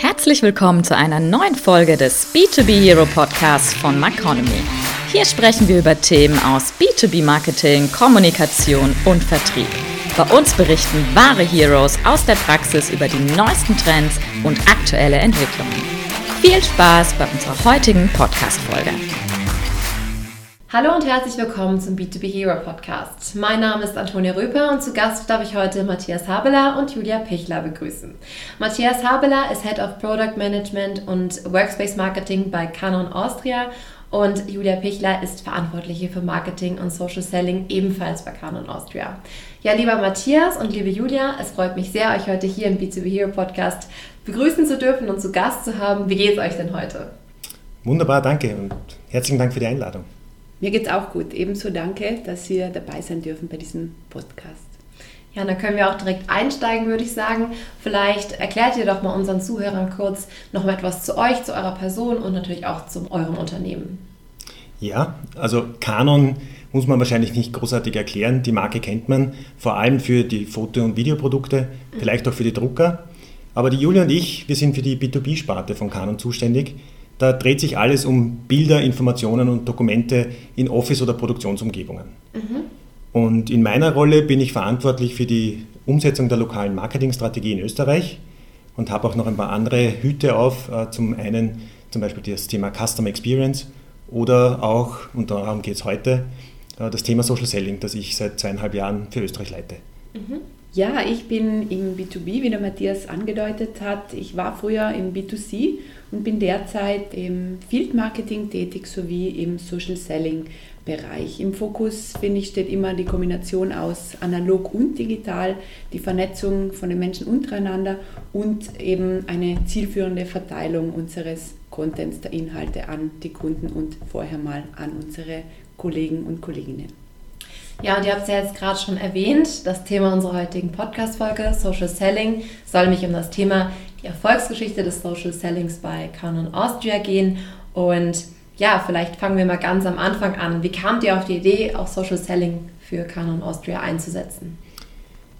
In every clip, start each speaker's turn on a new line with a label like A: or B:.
A: Herzlich willkommen zu einer neuen Folge des B2B Hero Podcasts von Maconomy. Hier sprechen wir über Themen aus B2B Marketing, Kommunikation und Vertrieb. Bei uns berichten wahre Heroes aus der Praxis über die neuesten Trends und aktuelle Entwicklungen. Viel Spaß bei unserer heutigen Podcast-Folge.
B: Hallo und herzlich willkommen zum B2B Hero Podcast. Mein Name ist Antonia Röper und zu Gast darf ich heute Matthias Habeler und Julia Pichler begrüßen. Matthias Habeler ist Head of Product Management und Workspace Marketing bei Canon Austria und Julia Pichler ist Verantwortliche für Marketing und Social Selling ebenfalls bei Canon Austria. Ja, lieber Matthias und liebe Julia, es freut mich sehr, euch heute hier im B2B Hero Podcast begrüßen zu dürfen und zu Gast zu haben. Wie geht es euch denn heute?
C: Wunderbar, danke und herzlichen Dank für die Einladung.
D: Mir geht es auch gut. Ebenso danke, dass wir dabei sein dürfen bei diesem Podcast.
B: Ja, dann können wir auch direkt einsteigen, würde ich sagen. Vielleicht erklärt ihr doch mal unseren Zuhörern kurz noch mal etwas zu euch, zu eurer Person und natürlich auch zu eurem Unternehmen.
C: Ja, also Canon muss man wahrscheinlich nicht großartig erklären. Die Marke kennt man vor allem für die Foto- und Videoprodukte, vielleicht auch für die Drucker. Aber die Julia und ich, wir sind für die B2B-Sparte von Canon zuständig. Da dreht sich alles um Bilder, Informationen und Dokumente in Office- oder Produktionsumgebungen. Mhm. Und in meiner Rolle bin ich verantwortlich für die Umsetzung der lokalen Marketingstrategie in Österreich und habe auch noch ein paar andere Hüte auf. Äh, zum einen zum Beispiel das Thema Customer Experience oder auch, und darum geht es heute, äh, das Thema Social Selling, das ich seit zweieinhalb Jahren für Österreich leite.
D: Mhm. Ja, ich bin im B2B, wie der Matthias angedeutet hat. Ich war früher im B2C und bin derzeit im Field Marketing tätig sowie im Social Selling Bereich. Im Fokus, finde ich, steht immer die Kombination aus analog und digital, die Vernetzung von den Menschen untereinander und eben eine zielführende Verteilung unseres Contents, der Inhalte an die Kunden und vorher mal an unsere Kollegen und Kolleginnen.
B: Ja, und ihr habt es ja jetzt gerade schon erwähnt, das Thema unserer heutigen Podcast-Folge, Social Selling, soll nämlich um das Thema die Erfolgsgeschichte des Social Sellings bei Canon Austria gehen. Und ja, vielleicht fangen wir mal ganz am Anfang an. Wie kamt ihr auf die Idee, auch Social Selling für Canon Austria einzusetzen?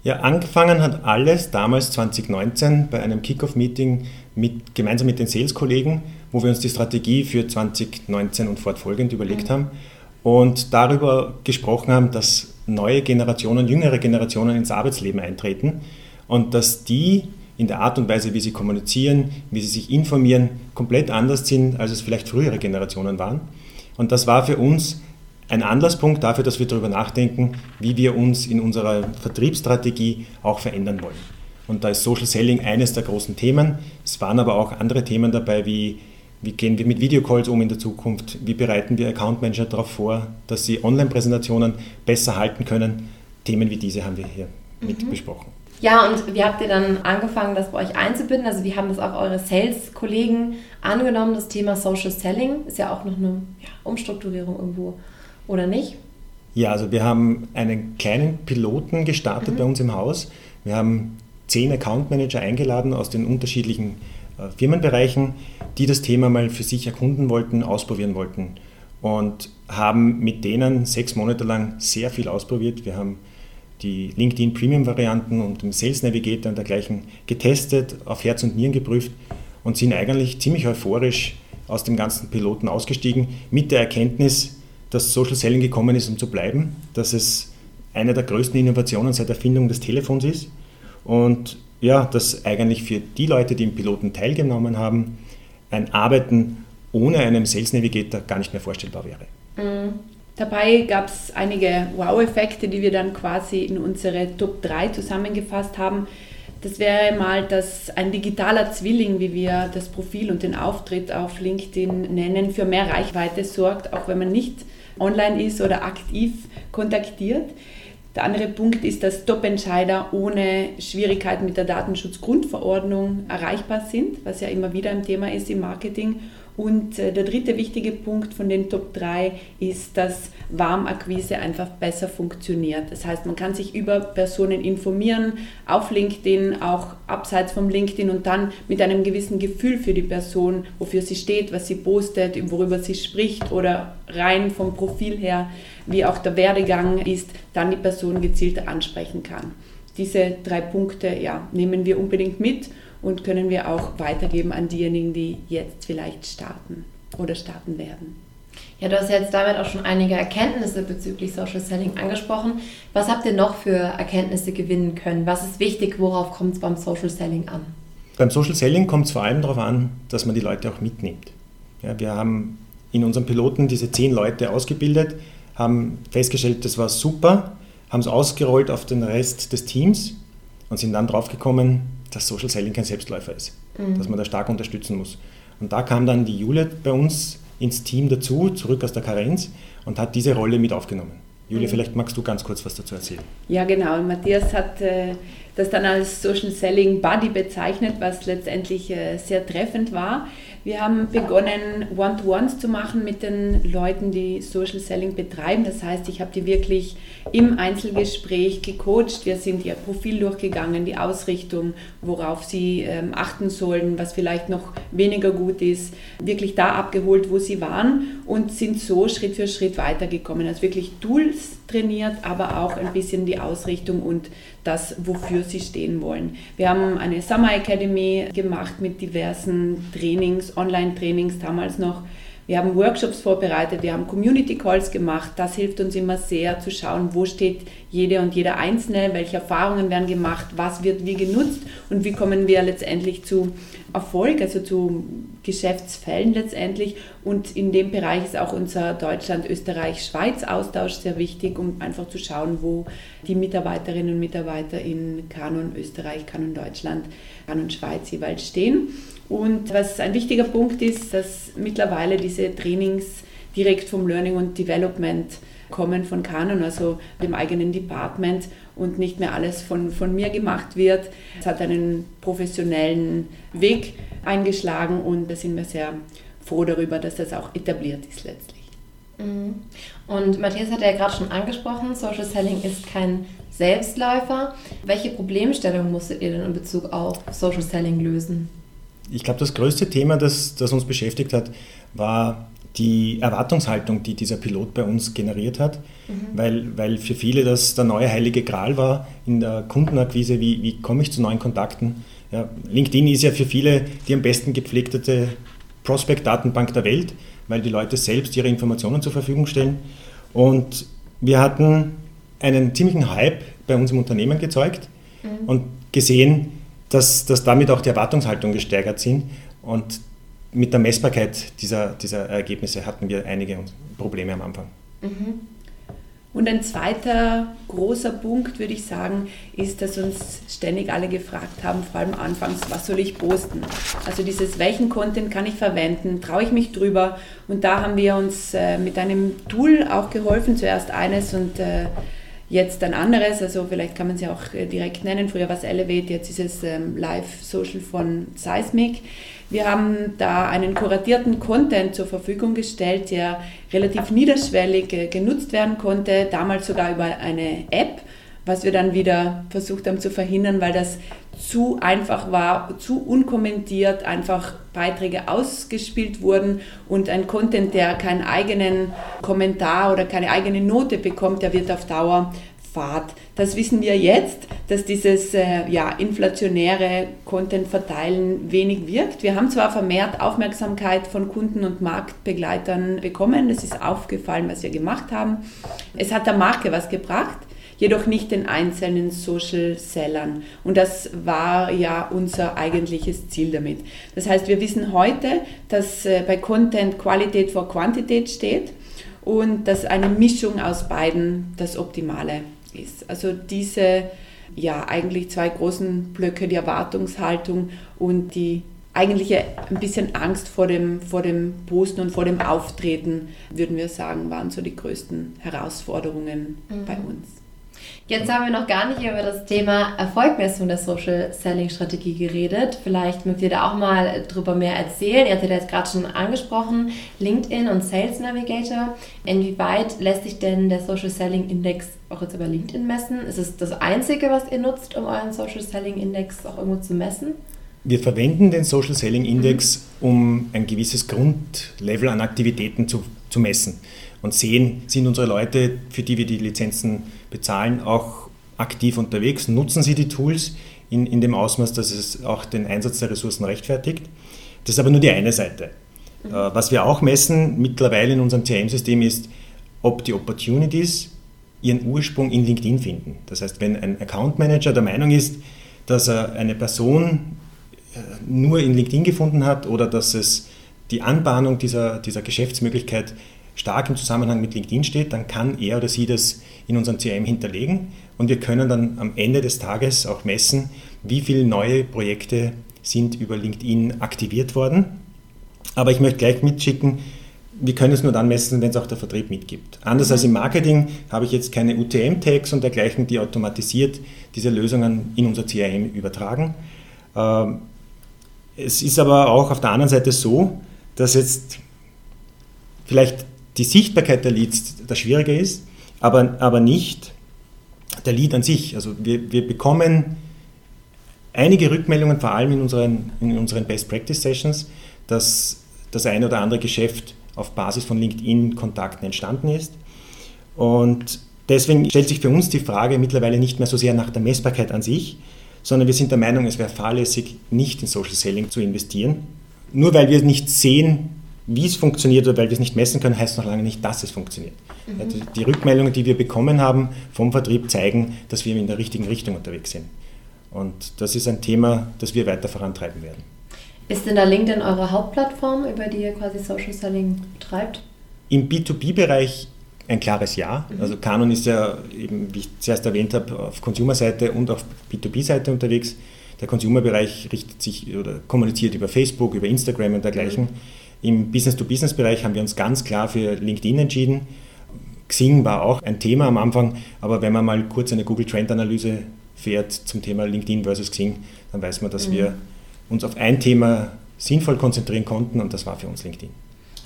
C: Ja, angefangen hat alles damals 2019 bei einem Kickoff-Meeting mit, gemeinsam mit den Sales-Kollegen, wo wir uns die Strategie für 2019 und fortfolgend überlegt mhm. haben und darüber gesprochen haben, dass neue Generationen, jüngere Generationen ins Arbeitsleben eintreten und dass die in der Art und Weise, wie sie kommunizieren, wie sie sich informieren, komplett anders sind, als es vielleicht frühere Generationen waren. Und das war für uns ein Anlasspunkt dafür, dass wir darüber nachdenken, wie wir uns in unserer Vertriebsstrategie auch verändern wollen. Und da ist Social Selling eines der großen Themen. Es waren aber auch andere Themen dabei, wie wie gehen wir mit Videocalls um in der Zukunft, wie bereiten wir Account Manager darauf vor, dass sie Online-Präsentationen besser halten können. Themen wie diese haben wir hier mhm. mit besprochen.
B: Ja, und wie habt ihr dann angefangen, das bei euch einzubinden? Also wie haben das auch eure Sales-Kollegen angenommen, das Thema Social Selling? Ist ja auch noch eine ja, Umstrukturierung irgendwo, oder nicht?
C: Ja, also wir haben einen kleinen Piloten gestartet mhm. bei uns im Haus. Wir haben zehn Account Manager eingeladen aus den unterschiedlichen Firmenbereichen, die das Thema mal für sich erkunden wollten, ausprobieren wollten und haben mit denen sechs Monate lang sehr viel ausprobiert. Wir haben die LinkedIn Premium Varianten und den Sales Navigator und dergleichen getestet, auf Herz und Nieren geprüft und sind eigentlich ziemlich euphorisch aus dem ganzen Piloten ausgestiegen mit der Erkenntnis, dass Social Selling gekommen ist, um zu bleiben, dass es eine der größten Innovationen seit Erfindung des Telefons ist und ja, dass eigentlich für die Leute, die im Piloten teilgenommen haben, ein Arbeiten ohne einen Sales Navigator gar nicht mehr vorstellbar wäre.
D: Mhm. Dabei gab es einige Wow-Effekte, die wir dann quasi in unsere Top 3 zusammengefasst haben. Das wäre mal, dass ein digitaler Zwilling, wie wir das Profil und den Auftritt auf LinkedIn nennen, für mehr Reichweite sorgt, auch wenn man nicht online ist oder aktiv kontaktiert. Der andere Punkt ist, dass Top-Entscheider ohne Schwierigkeiten mit der Datenschutzgrundverordnung erreichbar sind, was ja immer wieder ein Thema ist im Marketing. Und äh, der dritte wichtige Punkt von den Top 3 ist, dass Warmakquise einfach besser funktioniert. Das heißt, man kann sich über Personen informieren, auf LinkedIn, auch abseits vom LinkedIn und dann mit einem gewissen Gefühl für die Person, wofür sie steht, was sie postet, worüber sie spricht oder rein vom Profil her, wie auch der Werdegang ist, dann die Person gezielter ansprechen kann. Diese drei Punkte ja, nehmen wir unbedingt mit und können wir auch weitergeben an diejenigen, die jetzt vielleicht starten oder starten werden.
B: Ja, du hast jetzt damit auch schon einige Erkenntnisse bezüglich Social Selling angesprochen. Was habt ihr noch für Erkenntnisse gewinnen können? Was ist wichtig? Worauf kommt es beim Social Selling an?
C: Beim Social Selling kommt es vor allem darauf an, dass man die Leute auch mitnimmt. Ja, wir haben in unserem Piloten diese zehn Leute ausgebildet, haben festgestellt, das war super, haben es ausgerollt auf den Rest des Teams und sind dann draufgekommen, dass Social Selling kein Selbstläufer ist, mhm. dass man da stark unterstützen muss. Und da kam dann die Juliet bei uns ins Team dazu, zurück aus der Karenz und hat diese Rolle mit aufgenommen. Julia, mhm. vielleicht magst du ganz kurz was dazu erzählen.
D: Ja, genau. Matthias hat äh, das dann als Social Selling Buddy bezeichnet, was letztendlich äh, sehr treffend war. Wir haben begonnen, One-to-Ones zu machen mit den Leuten, die Social Selling betreiben. Das heißt, ich habe die wirklich im Einzelgespräch gecoacht. Wir sind ihr Profil durchgegangen, die Ausrichtung, worauf sie ähm, achten sollen, was vielleicht noch weniger gut ist. Wirklich da abgeholt, wo sie waren und sind so Schritt für Schritt weitergekommen. Also wirklich Tools trainiert, aber auch ein bisschen die Ausrichtung und das, wofür sie stehen wollen. Wir haben eine Summer Academy gemacht mit diversen Trainings, Online-Trainings damals noch. Wir haben Workshops vorbereitet, wir haben Community Calls gemacht. Das hilft uns immer sehr zu schauen, wo steht jede und jeder Einzelne, welche Erfahrungen werden gemacht, was wird wie genutzt und wie kommen wir letztendlich zu Erfolg, also zu Geschäftsfällen letztendlich. Und in dem Bereich ist auch unser Deutschland, Österreich, Schweiz Austausch sehr wichtig, um einfach zu schauen, wo die Mitarbeiterinnen und Mitarbeiter in Kanon Österreich, Kanon Deutschland, Kanon Schweiz jeweils stehen. Und was ein wichtiger Punkt ist, dass mittlerweile diese Trainings direkt vom Learning und Development kommen von Canon, also dem eigenen Department und nicht mehr alles von, von mir gemacht wird. Es hat einen professionellen Weg eingeschlagen und da sind wir sehr froh darüber, dass das auch etabliert ist letztlich.
B: Mhm. Und Matthias hat ja gerade schon angesprochen, Social Selling ist kein Selbstläufer. Welche Problemstellung musstet ihr denn in Bezug auf Social Selling lösen?
C: Ich glaube, das größte Thema, das, das uns beschäftigt hat, war die Erwartungshaltung, die dieser Pilot bei uns generiert hat, mhm. weil, weil für viele das der neue heilige Gral war in der Kundenakquise, wie, wie komme ich zu neuen Kontakten. Ja, LinkedIn ist ja für viele die am besten gepflegte Prospect-Datenbank der Welt, weil die Leute selbst ihre Informationen zur Verfügung stellen. Und wir hatten einen ziemlichen Hype bei uns im Unternehmen gezeugt mhm. und gesehen, dass, dass damit auch die Erwartungshaltung gesteigert sind. Und mit der Messbarkeit dieser, dieser Ergebnisse hatten wir einige Probleme am Anfang. Mhm.
D: Und ein zweiter großer Punkt, würde ich sagen, ist, dass uns ständig alle gefragt haben, vor allem anfangs, was soll ich posten? Also dieses, welchen Content kann ich verwenden? Traue ich mich drüber? Und da haben wir uns äh, mit einem Tool auch geholfen, zuerst eines und äh, jetzt ein anderes, also vielleicht kann man es ja auch äh, direkt nennen, früher war es Elevate, jetzt ist es ähm, Live Social von Seismic. Wir haben da einen kuratierten Content zur Verfügung gestellt, der relativ niederschwellig äh, genutzt werden konnte, damals sogar über eine App, was wir dann wieder versucht haben zu verhindern, weil das zu einfach war, zu unkommentiert einfach Beiträge ausgespielt wurden und ein Content, der keinen eigenen Kommentar oder keine eigene Note bekommt, der wird auf Dauer fad. Das wissen wir jetzt, dass dieses äh, ja, inflationäre Content verteilen wenig wirkt. Wir haben zwar vermehrt Aufmerksamkeit von Kunden und Marktbegleitern bekommen, es ist aufgefallen, was wir gemacht haben. Es hat der Marke was gebracht jedoch nicht den einzelnen Social Sellern. Und das war ja unser eigentliches Ziel damit. Das heißt, wir wissen heute, dass äh, bei Content Qualität vor Quantität steht und dass eine Mischung aus beiden das Optimale ist. Also diese ja eigentlich zwei großen Blöcke, die Erwartungshaltung und die eigentliche ein bisschen Angst vor dem, vor dem Posten und vor dem Auftreten, würden wir sagen, waren so die größten Herausforderungen mhm. bei uns.
B: Jetzt haben wir noch gar nicht über das Thema Erfolgmessung der Social Selling Strategie geredet. Vielleicht mögt ihr da auch mal drüber mehr erzählen. Ihr hattet jetzt gerade schon angesprochen, LinkedIn und Sales Navigator. Inwieweit lässt sich denn der Social Selling Index auch jetzt über LinkedIn messen? Ist es das einzige, was ihr nutzt, um euren Social Selling Index auch irgendwo zu messen?
C: Wir verwenden den Social Selling Index, mhm. um ein gewisses Grundlevel an Aktivitäten zu, zu messen und sehen, sind unsere Leute, für die wir die Lizenzen bezahlen, auch aktiv unterwegs, nutzen sie die Tools in, in dem Ausmaß, dass es auch den Einsatz der Ressourcen rechtfertigt. Das ist aber nur die eine Seite. Mhm. Was wir auch messen mittlerweile in unserem CRM-System ist, ob die Opportunities ihren Ursprung in LinkedIn finden. Das heißt, wenn ein Account Manager der Meinung ist, dass er eine Person äh, nur in LinkedIn gefunden hat oder dass es die Anbahnung dieser, dieser Geschäftsmöglichkeit stark im Zusammenhang mit LinkedIn steht, dann kann er oder sie das in unserem CRM hinterlegen und wir können dann am Ende des Tages auch messen, wie viele neue Projekte sind über LinkedIn aktiviert worden. Aber ich möchte gleich mitschicken, wir können es nur dann messen, wenn es auch der Vertrieb mitgibt. Anders als im Marketing habe ich jetzt keine UTM-Tags und dergleichen, die automatisiert diese Lösungen in unser CRM übertragen. Ähm, es ist aber auch auf der anderen Seite so, dass jetzt vielleicht die Sichtbarkeit der Leads das Schwierige ist, aber, aber nicht der Lead an sich. Also wir, wir bekommen einige Rückmeldungen, vor allem in unseren, in unseren Best Practice Sessions, dass das eine oder andere Geschäft auf Basis von LinkedIn-Kontakten entstanden ist. Und deswegen stellt sich für uns die Frage mittlerweile nicht mehr so sehr nach der Messbarkeit an sich, sondern wir sind der Meinung, es wäre fahrlässig, nicht in Social Selling zu investieren. Nur weil wir nicht sehen, wie es funktioniert oder weil wir es nicht messen können, heißt noch lange nicht, dass es funktioniert. Mhm. Also die Rückmeldungen, die wir bekommen haben vom Vertrieb, zeigen, dass wir in der richtigen Richtung unterwegs sind. Und das ist ein Thema, das wir weiter vorantreiben werden.
B: Ist denn da LinkedIn eure Hauptplattform, über die ihr quasi Social Selling betreibt?
C: Im B2B-Bereich ein klares Ja. Mhm. Also Canon ist ja eben, wie ich zuerst erwähnt habe, auf Consumer-Seite und auf B2B-Seite unterwegs. Der Consumer-Bereich richtet sich oder kommuniziert über Facebook, über Instagram und dergleichen. Mhm. Im Business-to-Business-Bereich haben wir uns ganz klar für LinkedIn entschieden. Xing war auch ein Thema am Anfang, aber wenn man mal kurz eine Google Trend Analyse fährt zum Thema LinkedIn versus Xing, dann weiß man, dass mhm. wir uns auf ein Thema sinnvoll konzentrieren konnten und das war für uns LinkedIn.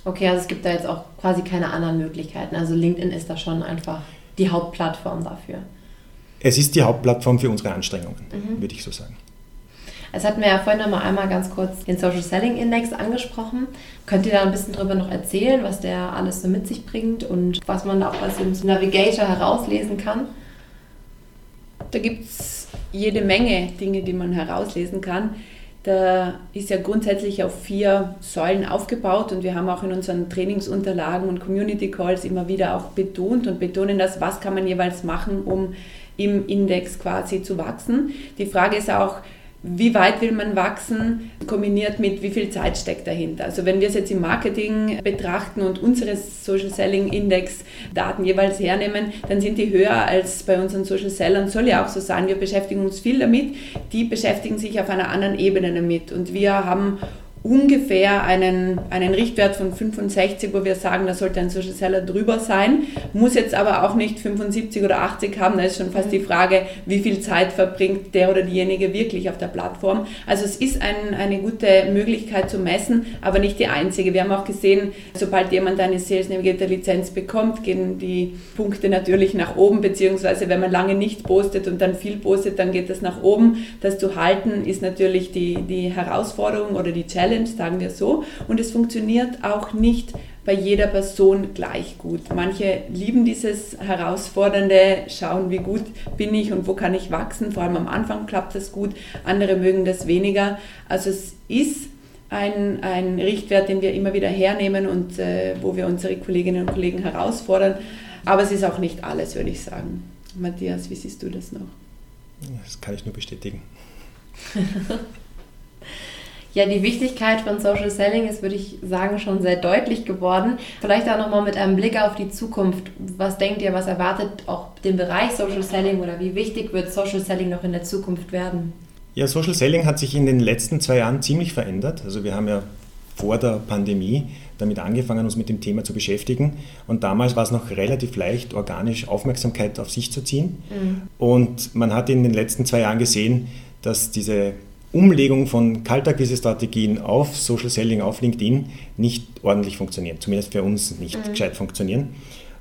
B: Okay, also es gibt da jetzt auch quasi keine anderen Möglichkeiten. Also LinkedIn ist da schon einfach die Hauptplattform dafür.
C: Es ist die Hauptplattform für unsere Anstrengungen, mhm. würde ich so sagen.
B: Es hatten wir ja vorhin noch mal einmal ganz kurz den Social Selling Index angesprochen. Könnt ihr da ein bisschen drüber noch erzählen, was der alles so mit sich bringt und was man da auch aus Navigator herauslesen kann?
D: Da gibt es jede Menge Dinge, die man herauslesen kann. Da ist ja grundsätzlich auf vier Säulen aufgebaut und wir haben auch in unseren Trainingsunterlagen und Community Calls immer wieder auch betont und betonen das, was kann man jeweils machen, um im Index quasi zu wachsen. Die Frage ist auch, wie weit will man wachsen, kombiniert mit wie viel Zeit steckt dahinter. Also wenn wir es jetzt im Marketing betrachten und unsere Social Selling Index Daten jeweils hernehmen, dann sind die höher als bei unseren Social Sellern. Soll ja auch so sein. Wir beschäftigen uns viel damit. Die beschäftigen sich auf einer anderen Ebene damit. Und wir haben ungefähr einen, einen Richtwert von 65, wo wir sagen, da sollte ein Social Seller drüber sein, muss jetzt aber auch nicht 75 oder 80 haben. Da ist schon fast die Frage, wie viel Zeit verbringt der oder diejenige wirklich auf der Plattform. Also es ist ein, eine gute Möglichkeit zu messen, aber nicht die einzige. Wir haben auch gesehen, sobald jemand eine Sales Navigator Lizenz bekommt, gehen die Punkte natürlich nach oben, beziehungsweise wenn man lange nicht postet und dann viel postet, dann geht das nach oben. Das zu halten ist natürlich die, die Herausforderung oder die Challenge Challenge, sagen wir so. Und es funktioniert auch nicht bei jeder Person gleich gut. Manche lieben dieses herausfordernde, schauen, wie gut bin ich und wo kann ich wachsen. Vor allem am Anfang klappt das gut, andere mögen das weniger. Also es ist ein, ein Richtwert, den wir immer wieder hernehmen und äh, wo wir unsere Kolleginnen und Kollegen herausfordern. Aber es ist auch nicht alles, würde ich sagen. Matthias, wie siehst du das noch?
C: Das kann ich nur bestätigen.
B: Ja, die Wichtigkeit von Social Selling ist, würde ich sagen, schon sehr deutlich geworden. Vielleicht auch nochmal mit einem Blick auf die Zukunft. Was denkt ihr, was erwartet auch den Bereich Social Selling oder wie wichtig wird Social Selling noch in der Zukunft werden?
C: Ja, Social Selling hat sich in den letzten zwei Jahren ziemlich verändert. Also wir haben ja vor der Pandemie damit angefangen, uns mit dem Thema zu beschäftigen. Und damals war es noch relativ leicht, organisch Aufmerksamkeit auf sich zu ziehen. Mhm. Und man hat in den letzten zwei Jahren gesehen, dass diese Umlegung von Kaltakquise-Strategien auf Social Selling, auf LinkedIn nicht ordentlich funktionieren, zumindest für uns nicht mhm. gescheit funktionieren.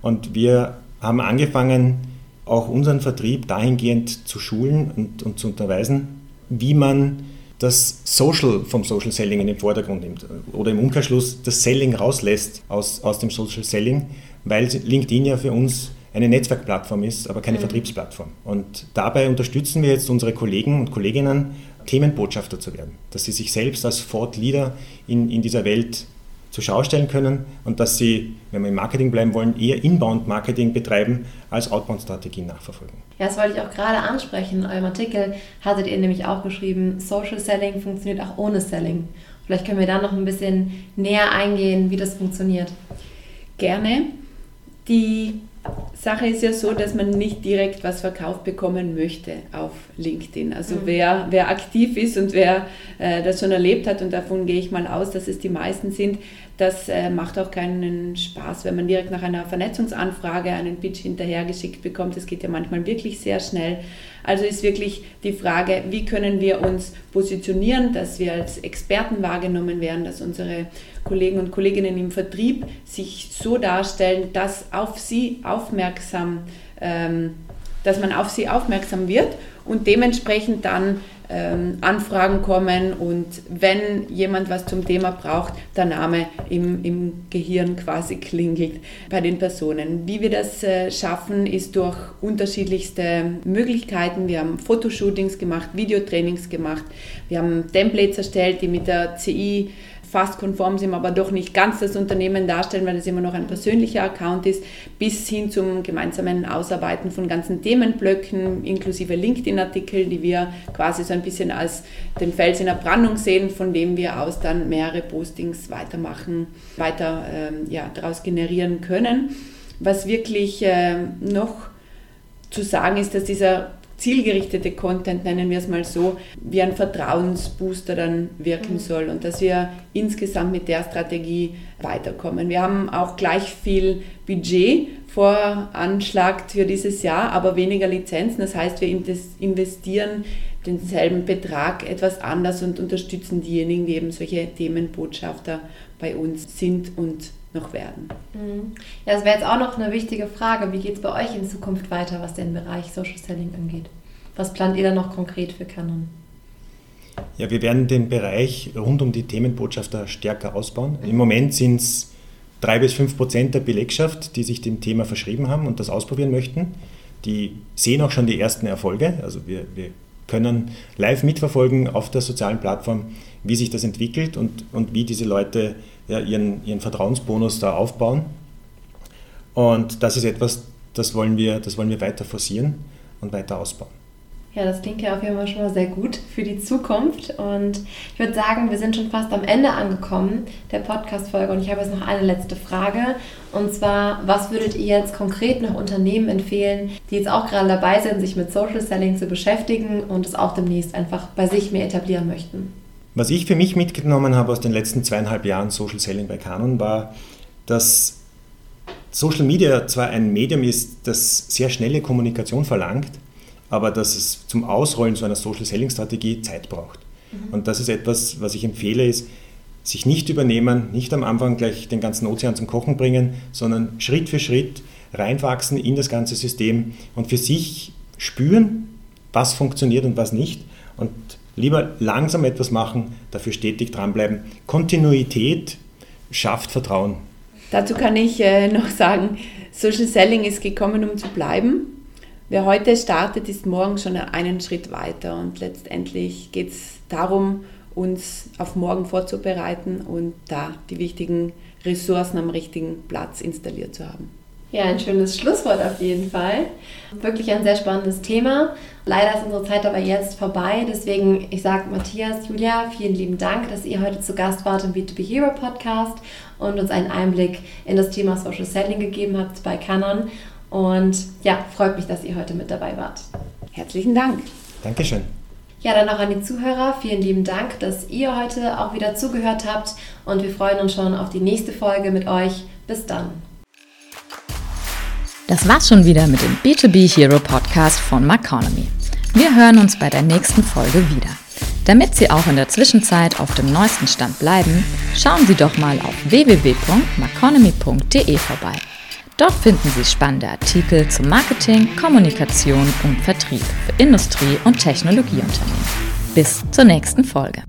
C: Und wir haben angefangen, auch unseren Vertrieb dahingehend zu schulen und, und zu unterweisen, wie man das Social vom Social Selling in den Vordergrund nimmt oder im Umkehrschluss das Selling rauslässt aus, aus dem Social Selling, weil LinkedIn ja für uns eine Netzwerkplattform ist, aber keine mhm. Vertriebsplattform. Und dabei unterstützen wir jetzt unsere Kollegen und Kolleginnen, Themenbotschafter zu werden, dass sie sich selbst als Thought Leader in, in dieser Welt zur Schau stellen können und dass sie, wenn wir im Marketing bleiben wollen, eher Inbound-Marketing betreiben als Outbound-Strategien nachverfolgen.
B: Ja, das wollte ich auch gerade ansprechen. In eurem Artikel hattet ihr nämlich auch geschrieben, Social Selling funktioniert auch ohne Selling. Vielleicht können wir da noch ein bisschen näher eingehen, wie das funktioniert.
D: Gerne. Die Sache ist ja so, dass man nicht direkt was verkauft bekommen möchte auf LinkedIn. Also mhm. wer, wer aktiv ist und wer äh, das schon erlebt hat, und davon gehe ich mal aus, dass es die meisten sind, das äh, macht auch keinen Spaß, wenn man direkt nach einer Vernetzungsanfrage einen Pitch hinterhergeschickt bekommt. Das geht ja manchmal wirklich sehr schnell. Also ist wirklich die Frage, wie können wir uns positionieren, dass wir als Experten wahrgenommen werden, dass unsere Kollegen und Kolleginnen im Vertrieb sich so darstellen, dass auf sie aufmerksam, ähm, dass man auf sie aufmerksam wird und dementsprechend dann ähm, Anfragen kommen und wenn jemand was zum Thema braucht, der Name im, im Gehirn quasi klingelt bei den Personen. Wie wir das äh, schaffen, ist durch unterschiedlichste Möglichkeiten. Wir haben Fotoshootings gemacht, Videotrainings gemacht, wir haben Templates erstellt, die mit der CI fast konform sind, aber doch nicht ganz das Unternehmen darstellen, weil es immer noch ein persönlicher Account ist, bis hin zum gemeinsamen Ausarbeiten von ganzen Themenblöcken, inklusive LinkedIn-Artikel, die wir quasi so ein bisschen als den Fels in der Brandung sehen, von dem wir aus dann mehrere Postings weitermachen, weiter ähm, ja, daraus generieren können. Was wirklich äh, noch zu sagen ist, dass dieser zielgerichtete Content, nennen wir es mal so, wie ein Vertrauensbooster dann wirken mhm. soll und dass wir insgesamt mit der Strategie weiterkommen. Wir haben auch gleich viel Budget voranschlagt für dieses Jahr, aber weniger Lizenzen. Das heißt, wir investieren denselben Betrag etwas anders und unterstützen diejenigen, die eben solche Themenbotschafter bei uns sind und noch werden.
B: Mhm. Ja, das wäre jetzt auch noch eine wichtige Frage. Wie geht es bei euch in Zukunft weiter, was den Bereich Social Selling angeht? Was plant ihr da noch konkret für Canon?
C: Ja, wir werden den Bereich rund um die Themenbotschafter stärker ausbauen. Im Moment sind es drei bis fünf Prozent der Belegschaft, die sich dem Thema verschrieben haben und das ausprobieren möchten. Die sehen auch schon die ersten Erfolge. Also wir, wir können live mitverfolgen auf der sozialen Plattform, wie sich das entwickelt und, und wie diese Leute ja, ihren, ihren Vertrauensbonus da aufbauen. Und das ist etwas, das wollen wir, das wollen wir weiter forcieren und weiter ausbauen.
B: Ja, das klingt ja auf jeden Fall schon mal sehr gut für die Zukunft. Und ich würde sagen, wir sind schon fast am Ende angekommen der Podcast-Folge. Und ich habe jetzt noch eine letzte Frage. Und zwar, was würdet ihr jetzt konkret noch Unternehmen empfehlen, die jetzt auch gerade dabei sind, sich mit Social Selling zu beschäftigen und es auch demnächst einfach bei sich mehr etablieren möchten?
C: Was ich für mich mitgenommen habe aus den letzten zweieinhalb Jahren Social Selling bei Canon war, dass Social Media zwar ein Medium ist, das sehr schnelle Kommunikation verlangt, aber dass es zum Ausrollen so einer Social Selling Strategie Zeit braucht. Mhm. Und das ist etwas, was ich empfehle, ist, sich nicht übernehmen, nicht am Anfang gleich den ganzen Ozean zum Kochen bringen, sondern Schritt für Schritt reinwachsen in das ganze System und für sich spüren, was funktioniert und was nicht. Lieber langsam etwas machen, dafür stetig dranbleiben. Kontinuität schafft Vertrauen.
D: Dazu kann ich äh, noch sagen, Social Selling ist gekommen, um zu bleiben. Wer heute startet, ist morgen schon einen Schritt weiter und letztendlich geht es darum, uns auf morgen vorzubereiten und da die wichtigen Ressourcen am richtigen Platz installiert zu haben.
B: Ja, ein schönes Schlusswort auf jeden Fall. Wirklich ein sehr spannendes Thema. Leider ist unsere Zeit aber jetzt vorbei. Deswegen, ich sage Matthias, Julia, vielen lieben Dank, dass ihr heute zu Gast wart im B2B Hero Podcast und uns einen Einblick in das Thema Social Selling gegeben habt bei Canon. Und ja, freut mich, dass ihr heute mit dabei wart.
D: Herzlichen Dank.
C: Dankeschön.
B: Ja, dann noch an die Zuhörer. Vielen lieben Dank, dass ihr heute auch wieder zugehört habt. Und wir freuen uns schon auf die nächste Folge mit euch. Bis dann.
A: Das war's schon wieder mit dem B2B Hero Podcast von Maconomy. Wir hören uns bei der nächsten Folge wieder. Damit Sie auch in der Zwischenzeit auf dem neuesten Stand bleiben, schauen Sie doch mal auf www.maconomy.de vorbei. Dort finden Sie spannende Artikel zu Marketing, Kommunikation und Vertrieb für Industrie- und Technologieunternehmen. Bis zur nächsten Folge.